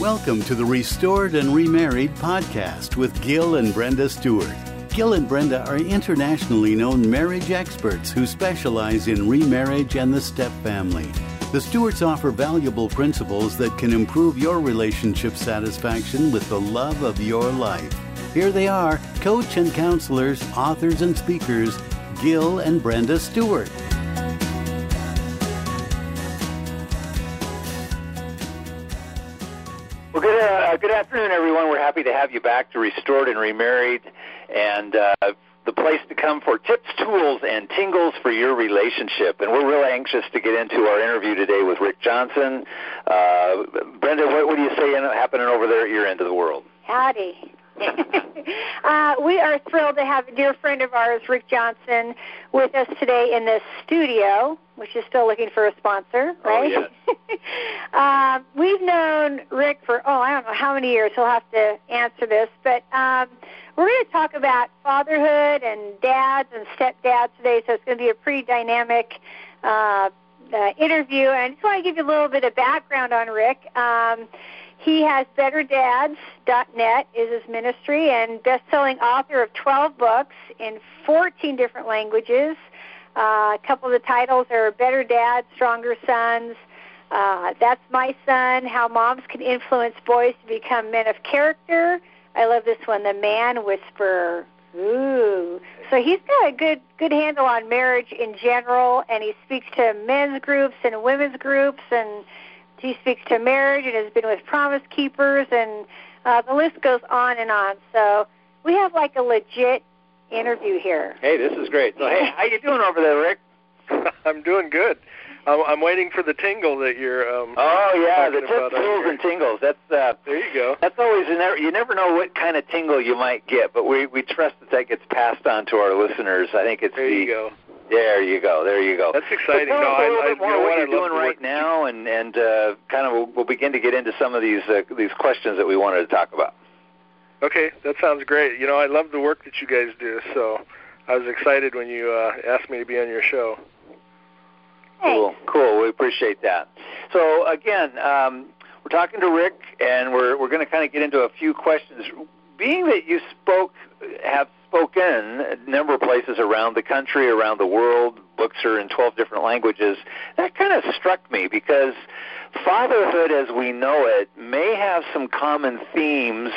Welcome to the Restored and Remarried podcast with Gil and Brenda Stewart. Gil and Brenda are internationally known marriage experts who specialize in remarriage and the step family. The Stewarts offer valuable principles that can improve your relationship satisfaction with the love of your life. Here they are, coach and counselors, authors and speakers, Gil and Brenda Stewart. Happy to have you back to Restored and Remarried, and uh, the place to come for tips, tools, and tingles for your relationship. And we're really anxious to get into our interview today with Rick Johnson. Uh, Brenda, what, what do you say happening over there at your end of the world? Howdy. uh, we are thrilled to have a dear friend of ours, Rick Johnson, with us today in the studio, which is still looking for a sponsor, right? Oh, yes. uh, we've known Rick for, oh, I don't know how many years. He'll have to answer this. But um, we're going to talk about fatherhood and dads and stepdads today, so it's going to be a pretty dynamic uh, uh, interview. And I just want to give you a little bit of background on Rick. Um, he has BetterDads.net is his ministry and best-selling author of 12 books in 14 different languages. Uh, a couple of the titles are Better Dads, Stronger Sons, uh, That's My Son, How Moms Can Influence Boys to Become Men of Character. I love this one, The Man Whisperer. Ooh. So he's got a good good handle on marriage in general and he speaks to men's groups and women's groups and he speaks to marriage and has been with Promise Keepers, and uh, the list goes on and on. So we have like a legit interview here. Hey, this is great. So, hey, how you doing over there, Rick? I'm doing good. I'm, I'm waiting for the tingle that you're. Um, oh yeah, the talking about tips, on tools, here. and tingles. That's uh, There you go. That's always you never, you never know what kind of tingle you might get, but we we trust that that gets passed on to our listeners. I think it's There the you go. There you go there you go. That's exciting. So tell No, us I- a little I- bit more you know what what? You're doing right now, and and uh, kind of we'll, we'll begin to get into some of these uh, these questions that we wanted to talk about. Okay, that sounds great. You know, I love the work that you guys do, so I was excited when you uh, asked me to be on your show. Cool, cool. We appreciate that. So again, um, we're talking to Rick, and we're we're going to kind of get into a few questions. Being that you spoke, have spoken a number of places around the country, around the world, books are in 12 different languages. That kind of struck me because fatherhood, as we know it, may have some common themes.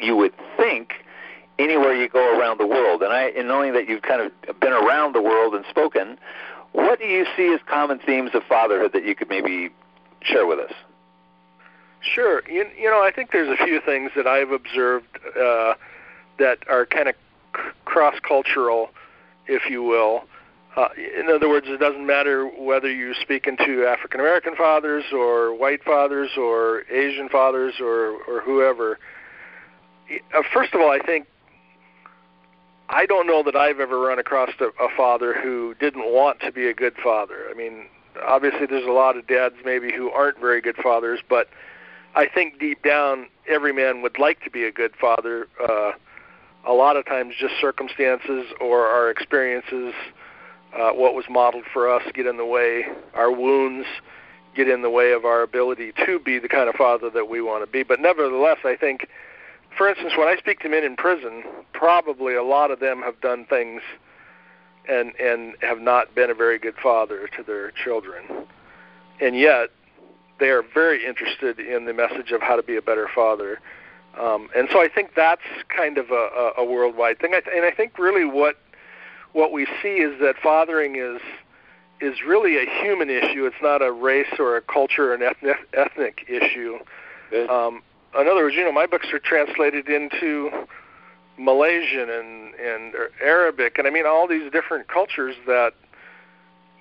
You would think anywhere you go around the world, and I, in knowing that you've kind of been around the world and spoken. What do you see as common themes of fatherhood that you could maybe share with us? Sure. You, you know, I think there's a few things that I've observed uh, that are kind of cross-cultural, if you will. Uh, in other words, it doesn't matter whether you're speaking to African American fathers or white fathers or Asian fathers or, or whoever. Uh, First of all, I think I don't know that I've ever run across a, a father who didn't want to be a good father. I mean, obviously, there's a lot of dads maybe who aren't very good fathers, but I think deep down, every man would like to be a good father. Uh, a lot of times, just circumstances or our experiences, uh, what was modeled for us, get in the way. Our wounds get in the way of our ability to be the kind of father that we want to be. But nevertheless, I think, for instance, when I speak to men in prison, probably a lot of them have done things and and have not been a very good father to their children, and yet they are very interested in the message of how to be a better father. Um, and so I think that's kind of a, a, a worldwide thing. I th- and I think really what what we see is that fathering is is really a human issue. It's not a race or a culture or an ethnic ethnic issue. Good. Um, in other words, you know, my books are translated into Malaysian and and Arabic, and I mean all these different cultures that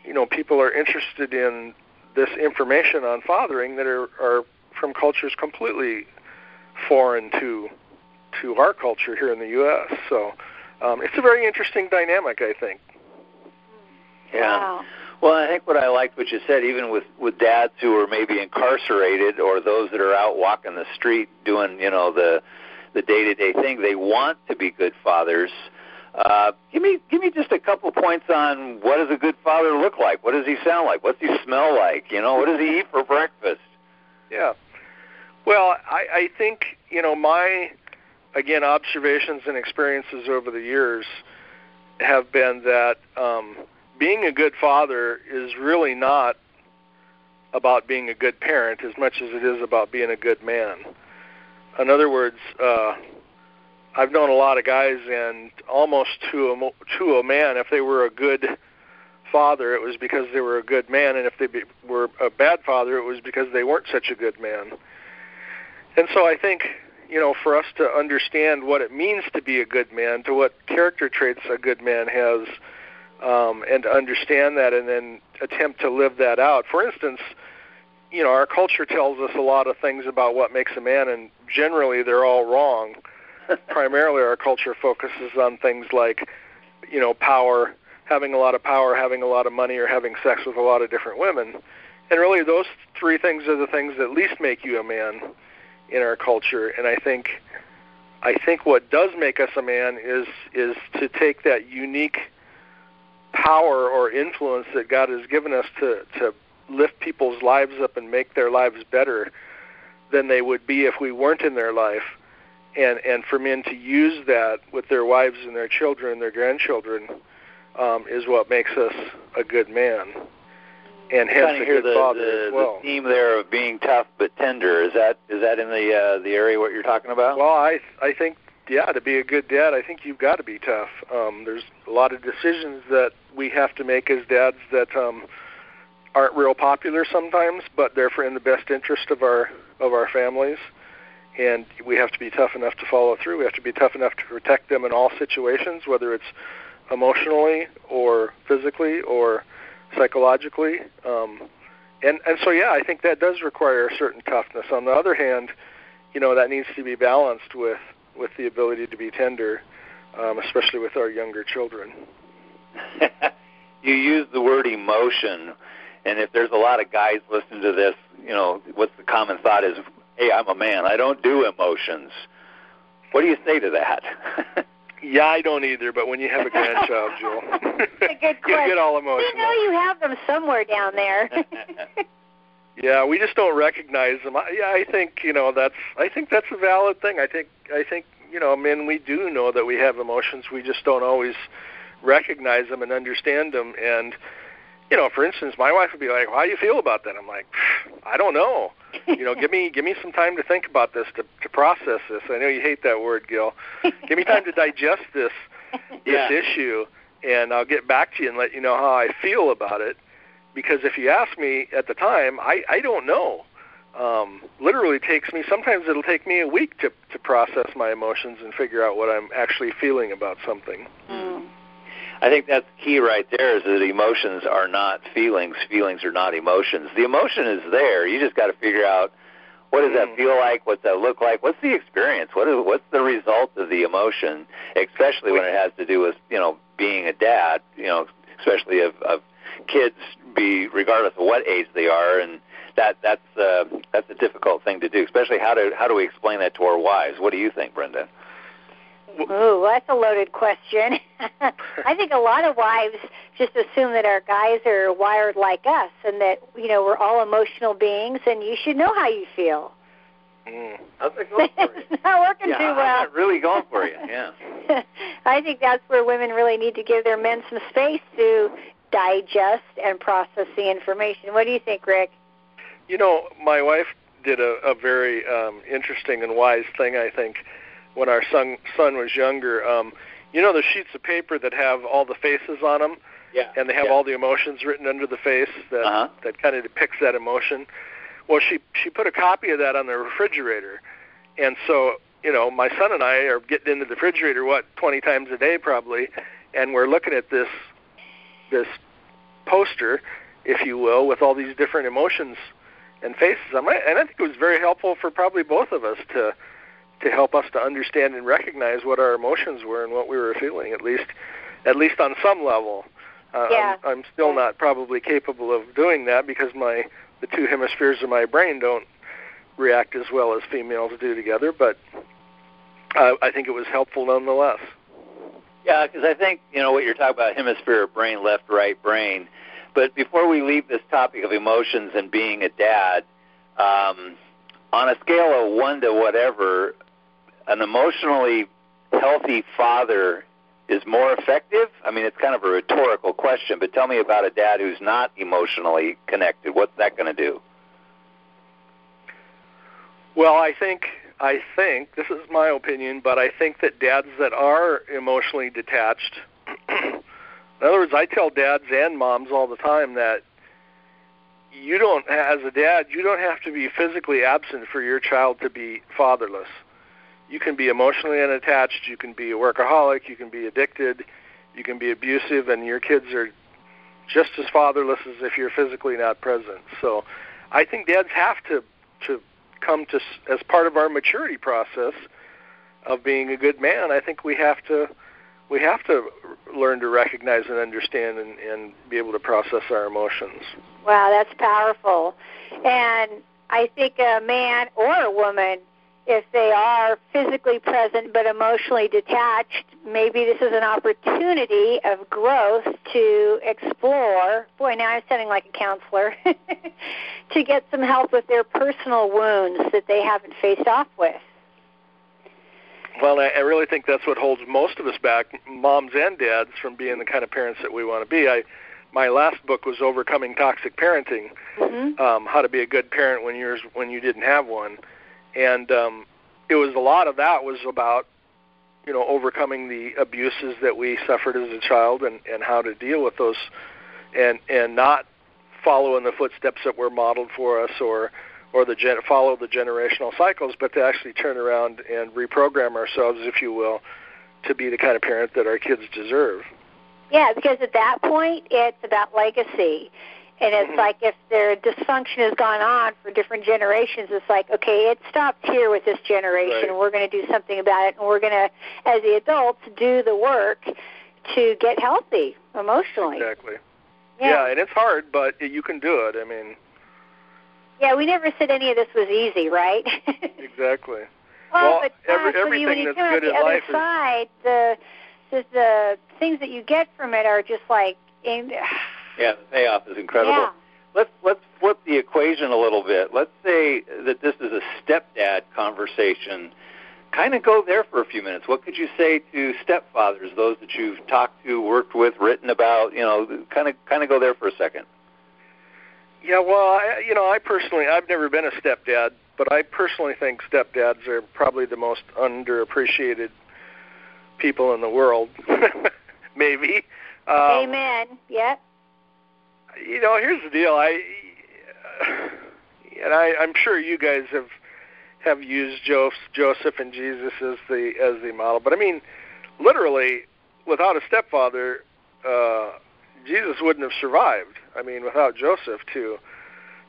you know people are interested in this information on fathering that are are from cultures completely foreign to to our culture here in the U.S. So um, it's a very interesting dynamic, I think. Yeah. Wow. Well, I think what I liked what you said, even with with dads who are maybe incarcerated or those that are out walking the street doing, you know, the the day to day thing, they want to be good fathers. Uh, give me give me just a couple points on what does a good father look like? What does he sound like? What's he smell like? You know, what does he eat for breakfast? Yeah. Well, I, I think you know my again observations and experiences over the years have been that um, being a good father is really not about being a good parent as much as it is about being a good man. In other words, uh, I've known a lot of guys, and almost to a to a man, if they were a good father, it was because they were a good man, and if they be, were a bad father, it was because they weren't such a good man. And so I think, you know, for us to understand what it means to be a good man, to what character traits a good man has, um, and to understand that and then attempt to live that out. For instance, you know, our culture tells us a lot of things about what makes a man, and generally they're all wrong. Primarily, our culture focuses on things like, you know, power, having a lot of power, having a lot of money, or having sex with a lot of different women. And really, those three things are the things that least make you a man in our culture. And I think I think what does make us a man is is to take that unique power or influence that God has given us to to lift people's lives up and make their lives better than they would be if we weren't in their life. And and for men to use that with their wives and their children their grandchildren um, is what makes us a good man and hence kind of hear the, the, well. the theme there of being tough but tender. Is that is that in the uh, the area what you're talking about? Well, I I think yeah, to be a good dad, I think you've got to be tough. Um, there's a lot of decisions that we have to make as dads that um, aren't real popular sometimes, but they're for in the best interest of our of our families. And we have to be tough enough to follow through. We have to be tough enough to protect them in all situations, whether it's emotionally or physically or psychologically. Um, and and so yeah, I think that does require a certain toughness. On the other hand, you know that needs to be balanced with with the ability to be tender, um, especially with our younger children. you use the word emotion, and if there's a lot of guys listening to this, you know what's the common thought is, "Hey, I'm a man. I don't do emotions." What do you say to that? Yeah, I don't either. But when you have a grandchild, good you get all emotional. You know you have them somewhere down there. yeah, we just don't recognize them. I, yeah, I think you know that's. I think that's a valid thing. I think. I think you know, men, we do know that we have emotions. We just don't always recognize them and understand them. And you know, for instance, my wife would be like, "How do you feel about that?" I'm like, "I don't know. You know, give me give me some time to think about this to to process this. I know you hate that word, Gil. Give me time to digest this this yeah. issue, and I'll get back to you and let you know how I feel about it. Because if you ask me at the time, I I don't know. Um, literally takes me. Sometimes it'll take me a week to to process my emotions and figure out what I'm actually feeling about something. Mm. I think that's key right there is that emotions are not feelings. Feelings are not emotions. The emotion is there. You just got to figure out what does that feel like? What's that look like? What's the experience? What is what's the result of the emotion? Especially when it has to do with you know being a dad. You know, especially of, of kids, be regardless of what age they are, and that that's uh, that's a difficult thing to do. Especially how do how do we explain that to our wives? What do you think, Brenda? Ooh, that's a loaded question. I think a lot of wives just assume that our guys are wired like us and that, you know, we're all emotional beings and you should know how you feel. Mm. How's it going for you? it's not working yeah, too well. Not really going for you, yeah. I think that's where women really need to give their men some space to digest and process the information. What do you think, Rick? You know, my wife did a, a very um, interesting and wise thing, I think when our son son was younger. Um, you know the sheets of paper that have all the faces on them, yeah, and they have yeah. all the emotions written under the face that uh-huh. that kind of depicts that emotion. Well, she she put a copy of that on the refrigerator, and so you know my son and I are getting into the refrigerator what twenty times a day probably, and we're looking at this this poster, if you will, with all these different emotions and faces on it. And I think it was very helpful for probably both of us to to help us to understand and recognize what our emotions were and what we were feeling at least at least on some level. Uh, yeah. I'm, I'm still not probably capable of doing that because my the two hemispheres of my brain don't react as well as females do together but uh, I think it was helpful nonetheless. Yeah because I think you know what you're talking about hemisphere of brain left right brain. But before we leave this topic of emotions and being a dad um, on a scale of one to whatever, an emotionally healthy father is more effective? I mean, it's kind of a rhetorical question, but tell me about a dad who's not emotionally connected. What's that going to do? Well, I think I think this is my opinion, but I think that dads that are emotionally detached. in other words, I tell dads and moms all the time that you don't, as a dad, you don't have to be physically absent for your child to be fatherless you can be emotionally unattached, you can be a workaholic, you can be addicted, you can be abusive, and your kids are just as fatherless as if you're physically not present. So, I think dads have to to come to as part of our maturity process of being a good man. I think we have to we have to learn to recognize and understand and, and be able to process our emotions. Wow, that's powerful. And I think a man or a woman if they are physically present but emotionally detached, maybe this is an opportunity of growth to explore. Boy, now I'm sounding like a counselor. to get some help with their personal wounds that they haven't faced off with. Well, I really think that's what holds most of us back, moms and dads, from being the kind of parents that we want to be. I, my last book was Overcoming Toxic Parenting: mm-hmm. um, How to Be a Good Parent When You're When You Didn't Have One and um, it was a lot of that was about you know overcoming the abuses that we suffered as a child and and how to deal with those and and not follow in the footsteps that were modeled for us or or the gen- follow the generational cycles but to actually turn around and reprogram ourselves if you will to be the kind of parent that our kids deserve. Yeah because at that point it's about legacy and it's mm-hmm. like if their dysfunction has gone on for different generations, it's like, okay, it stopped here with this generation. Right. We're going to do something about it, and we're going to, as the adults, do the work to get healthy emotionally. Exactly. Yeah. yeah, and it's hard, but you can do it. I mean. Yeah, we never said any of this was easy, right? exactly. well, but every, gosh, everything when you, when you that's come good out the in other life side, is... the, the the things that you get from it are just like aimed. Yeah, the payoff is incredible. Yeah. Let's let's flip the equation a little bit. Let's say that this is a stepdad conversation. Kind of go there for a few minutes. What could you say to stepfathers, those that you've talked to, worked with, written about? You know, kind of kind of go there for a second. Yeah, well, I, you know, I personally, I've never been a stepdad, but I personally think stepdads are probably the most underappreciated people in the world. Maybe. Um, Amen. Yep you know, here's the deal. I and I, I'm sure you guys have have used Joseph and Jesus as the as the model, but I mean, literally, without a stepfather, uh, Jesus wouldn't have survived. I mean, without Joseph to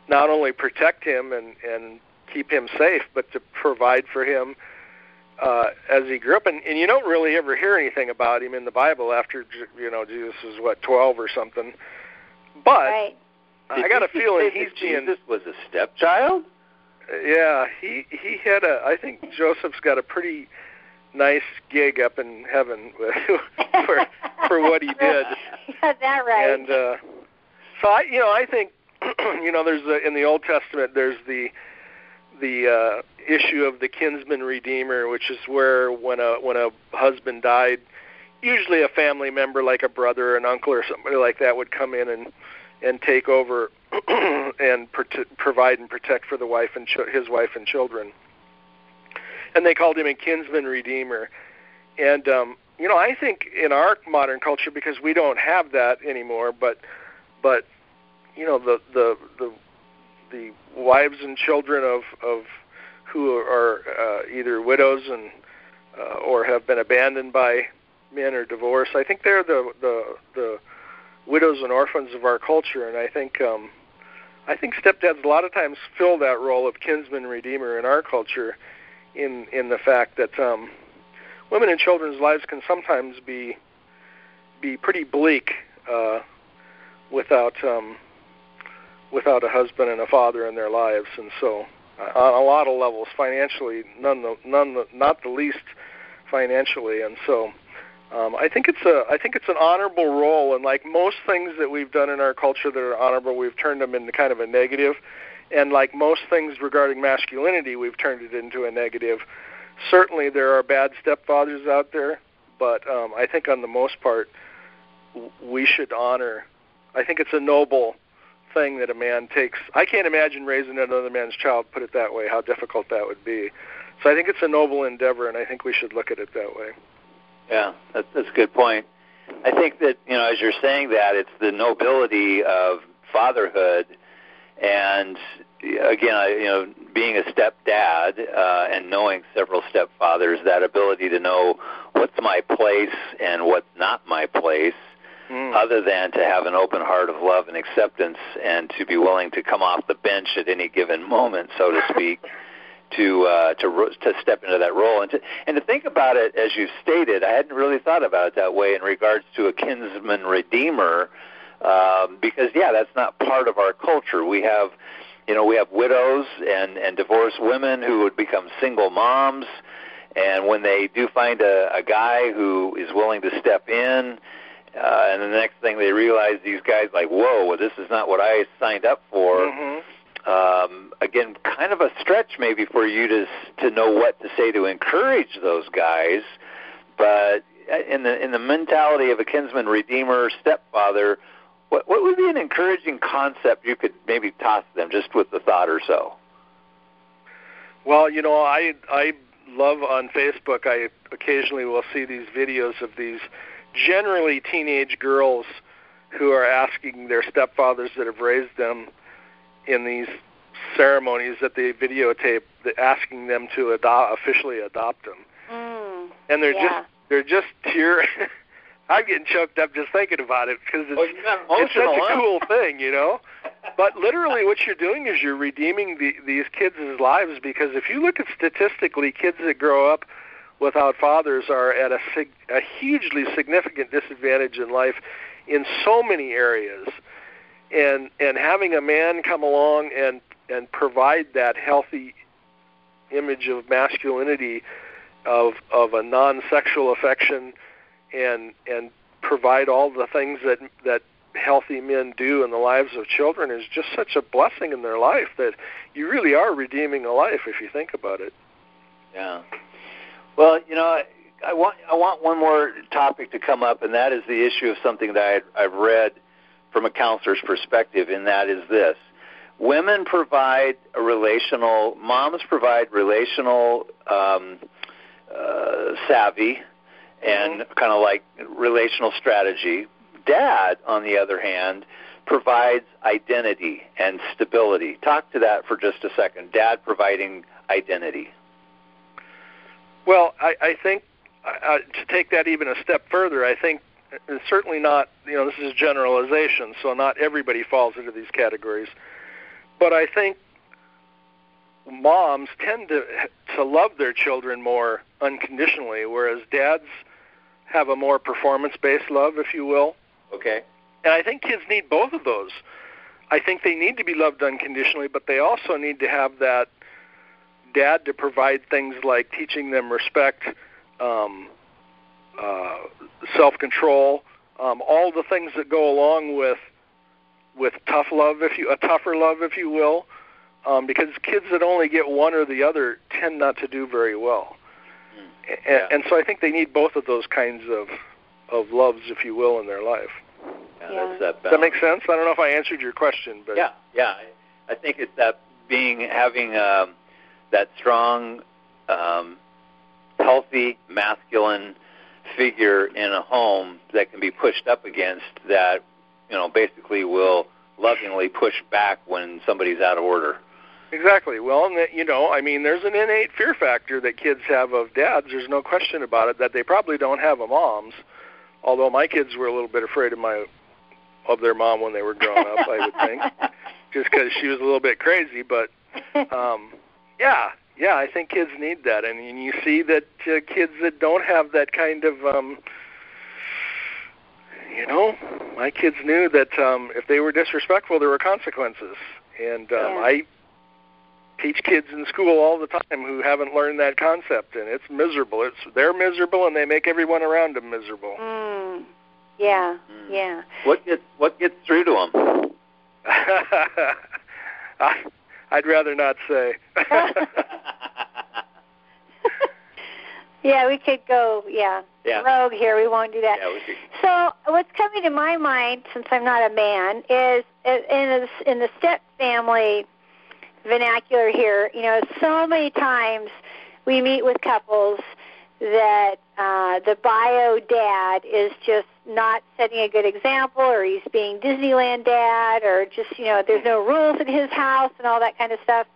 not only protect him and and keep him safe, but to provide for him uh, as he grew up. And, and you don't really ever hear anything about him in the Bible after you know Jesus was what twelve or something. But right. I got a feeling he's being. Jesus was a stepchild. Yeah, he he had a. I think Joseph's got a pretty nice gig up in heaven for for what he did. Got that right. And uh, so I, you know, I think you know, there's a, in the Old Testament there's the the uh, issue of the kinsman redeemer, which is where when a when a husband died, usually a family member like a brother or an uncle or somebody like that would come in and and take over and pro- provide and protect for the wife and ch- his wife and children. And they called him a kinsman redeemer. And um, you know, I think in our modern culture, because we don't have that anymore, but but you know, the the the the wives and children of of who are uh, either widows and uh, or have been abandoned by men or divorced. I think they're the the the widows and orphans of our culture, and I think um, I think stepdads a lot of times fill that role of kinsman redeemer in our culture, in in the fact that um, women and children's lives can sometimes be be pretty bleak uh, without um, without a husband and a father in their lives, and so uh, on a lot of levels, financially, none the, none the, not the least financially, and so um, I think it's a I think it's an honorable role, and like most things that we've done in our culture that are honorable, we've turned them into kind of a negative. And like most things regarding masculinity, we've turned it into a negative. Certainly, there are bad stepfathers out there, but um, I think on the most part, we should honor. I think it's a noble thing that a man takes. I can't imagine raising another man's child. Put it that way, how difficult that would be. So I think it's a noble endeavor, and I think we should look at it that way. Yeah, that's, that's a good point. I think that you know, as you're saying that, it's the nobility of fatherhood, and again, I, you know, being a stepdad uh, and knowing several stepfathers, that ability to know what's my place and what's not my place, mm. other than to have an open heart of love and acceptance, and to be willing to come off the bench at any given moment, so to speak to uh, to to step into that role and to and to think about it as you stated. I hadn't really thought about it that way in regards to a kinsman redeemer, um, because yeah, that's not part of our culture. We have, you know, we have widows and and divorced women who would become single moms, and when they do find a, a guy who is willing to step in. Uh, and the next thing they realize, these guys like, whoa, well, this is not what I signed up for. Mm-hmm um, again, kind of a stretch maybe for you to to know what to say to encourage those guys, but in the in the mentality of a kinsman redeemer stepfather, what what would be an encouraging concept you could maybe toss them just with the thought or so? Well, you know, I I love on Facebook. I occasionally will see these videos of these generally teenage girls who are asking their stepfathers that have raised them in these ceremonies that they videotape asking them to adopt officially adopt them. Mm, and they're yeah. just they're just tear I'm getting choked up just thinking about it because it's, oh, it's such a cool thing, you know. But literally, what you're doing is you're redeeming the, these kids' lives because if you look at statistically, kids that grow up without fathers are at a, sig- a hugely significant disadvantage in life in so many areas and and having a man come along and and provide that healthy image of masculinity of of a non-sexual affection and and provide all the things that that healthy men do in the lives of children is just such a blessing in their life that you really are redeeming a life if you think about it. Yeah. Well, you know, I, I want I want one more topic to come up, and that is the issue of something that I, I've read from a counselor's perspective, and that is this. Women provide a relational, moms provide relational um, uh, savvy and mm-hmm. kind of like relational strategy. Dad, on the other hand, provides identity and stability. Talk to that for just a second. Dad providing identity. Well, I, I think uh, to take that even a step further, I think certainly not, you know, this is a generalization, so not everybody falls into these categories. But I think moms tend to to love their children more unconditionally, whereas dads have a more performance-based love, if you will. Okay. And I think kids need both of those. I think they need to be loved unconditionally, but they also need to have that dad to provide things like teaching them respect, um, uh, self-control, um, all the things that go along with with tough love, if you a tougher love, if you will, um, because kids that only get one or the other tend not to do very well, mm. yeah. and, and so I think they need both of those kinds of of loves, if you will, in their life. Yeah, yeah. That's that, Does that make sense? I don't know if I answered your question, but yeah, yeah, I, I think it's that being having um, that strong, um, healthy, masculine figure in a home that can be pushed up against that, you know, basically will lovingly push back when somebody's out of order. Exactly. Well, and that, you know, I mean, there's an innate fear factor that kids have of dads. There's no question about it that they probably don't have of moms. Although my kids were a little bit afraid of my of their mom when they were growing up, I would think, just because she was a little bit crazy. But um, yeah, yeah, I think kids need that, and, and you see that uh, kids that don't have that kind of, um, you know, my kids knew that um, if they were disrespectful, there were consequences, and um, yeah. I teach kids in school all the time who haven't learned that concept, and it's miserable. It's they're miserable, and they make everyone around them miserable. Mm. Yeah, Mm. yeah. What gets what gets through to them? I, I'd rather not say. yeah, we could go. Yeah, yeah. rogue here. We won't do that. Yeah, we could. So what's coming to my mind, since I'm not a man, is in the, in the step family vernacular here. You know, so many times we meet with couples that uh, the bio dad is just not setting a good example, or he's being Disneyland dad, or just you know, there's no rules in his house and all that kind of stuff.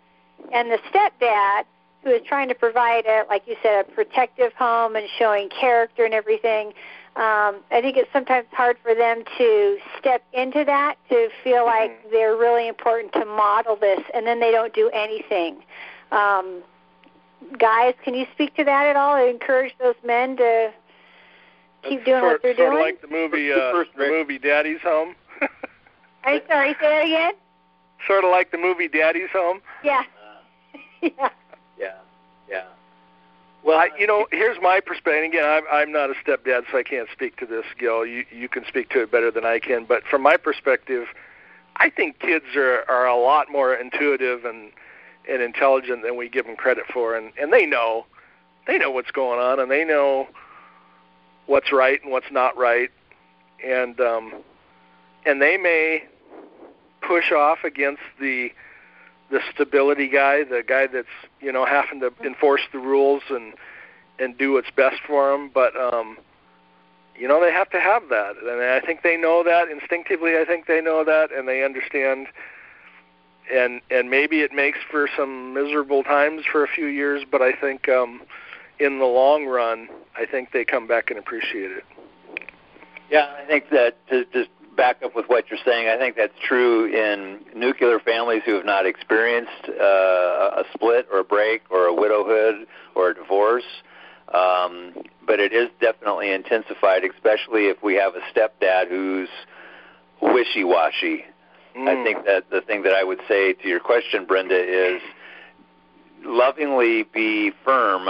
And the stepdad, who is trying to provide a, like you said, a protective home and showing character and everything. Um, I think it's sometimes hard for them to step into that, to feel mm-hmm. like they're really important to model this, and then they don't do anything. Um, guys, can you speak to that at all? I encourage those men to keep doing sort, what they're sort doing. Sort of like the movie, uh, First, the movie Daddy's Home. I'm sorry, say that again. Sort of like the movie Daddy's Home. Yeah. yeah. Yeah. Yeah. Well, I, you know, here's my perspective. Again, I'm, I'm not a stepdad, so I can't speak to this, Gil. You you can speak to it better than I can. But from my perspective, I think kids are are a lot more intuitive and and intelligent than we give them credit for, and and they know, they know what's going on, and they know what's right and what's not right, and um, and they may push off against the the stability guy, the guy that's you know having to enforce the rules and and do what's best for them. But um, you know they have to have that, and I think they know that instinctively. I think they know that, and they understand. And and maybe it makes for some miserable times for a few years, but I think um, in the long run, I think they come back and appreciate it. Yeah, I think that to just back up with what you're saying. I think that's true in nuclear families who have not experienced uh, a split or a break or a widowhood or a divorce. Um, but it is definitely intensified, especially if we have a stepdad who's wishy-washy. Mm. I think that the thing that I would say to your question, Brenda, is lovingly be firm,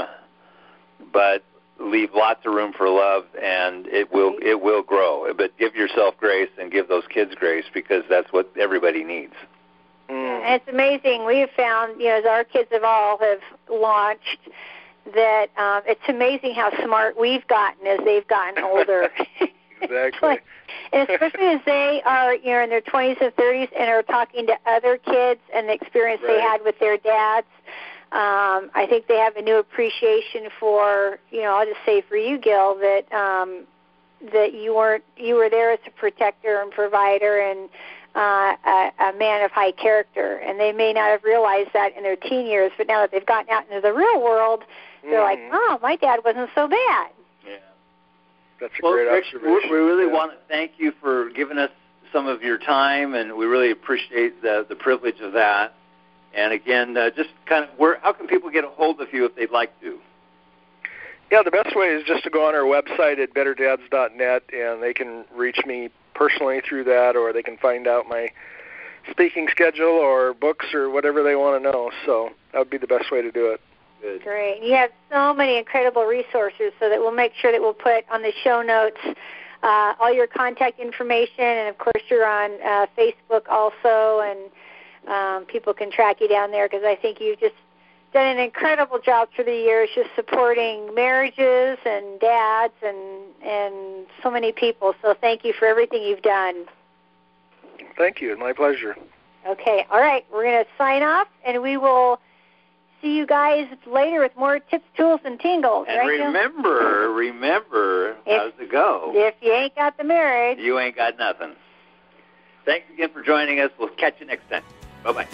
but leave lots of room for love and it will it will grow. But give yourself grace and give those kids grace because that's what everybody needs. Mm. and it's amazing. We have found you know as our kids have all have launched that um it's amazing how smart we've gotten as they've gotten older exactly and especially as they are you know in their 20s and 30s and are talking to other kids and the experience right. they had with their dads um, I think they have a new appreciation for, you know, I'll just say for you, Gil, that um, that you weren't you were there as a protector and provider and uh, a, a man of high character, and they may not have realized that in their teen years, but now that they've gotten out into the real world, they're mm. like, mm-hmm. oh, my dad wasn't so bad. That's a well, great Rick, observation. We really yeah. want to thank you for giving us some of your time, and we really appreciate the the privilege of that. And again, uh, just kind of where how can people get a hold of you if they'd like to? Yeah, the best way is just to go on our website at betterdads.net, and they can reach me personally through that, or they can find out my speaking schedule or books or whatever they want to know. So that would be the best way to do it. Good. Great. You have so many incredible resources, so that we'll make sure that we'll put on the show notes uh, all your contact information, and of course you're on uh, Facebook also, and um, people can track you down there because I think you've just done an incredible job through the years, just supporting marriages and dads and and so many people. So thank you for everything you've done. Thank you. My pleasure. Okay. All right. We're going to sign off, and we will see you guys later with more tips, tools, and tingles. And right, remember, Gil? remember, If- how's it go? if you ain't got the marriage. You ain't got nothing. Thanks again for joining us. We'll catch you next time. Bye bye.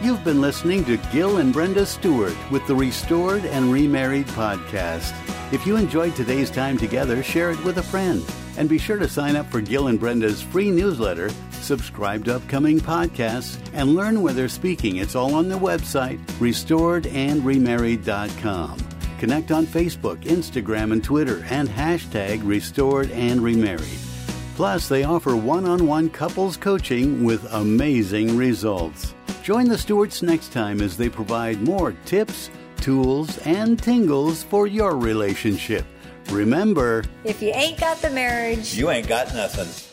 You've been listening to Gil and Brenda Stewart with the Restored and Remarried podcast. If you enjoyed today's time together, share it with a friend. And be sure to sign up for Gil and Brenda's free newsletter, subscribe to upcoming podcasts, and learn where they're speaking. It's all on the website, restoredandremarried.com. Connect on Facebook, Instagram, and Twitter, and hashtag Restored and Remarried. Plus, they offer one on one couples coaching with amazing results. Join the Stewarts next time as they provide more tips, tools, and tingles for your relationship. Remember, If you ain't got the marriage, You ain't got nothing.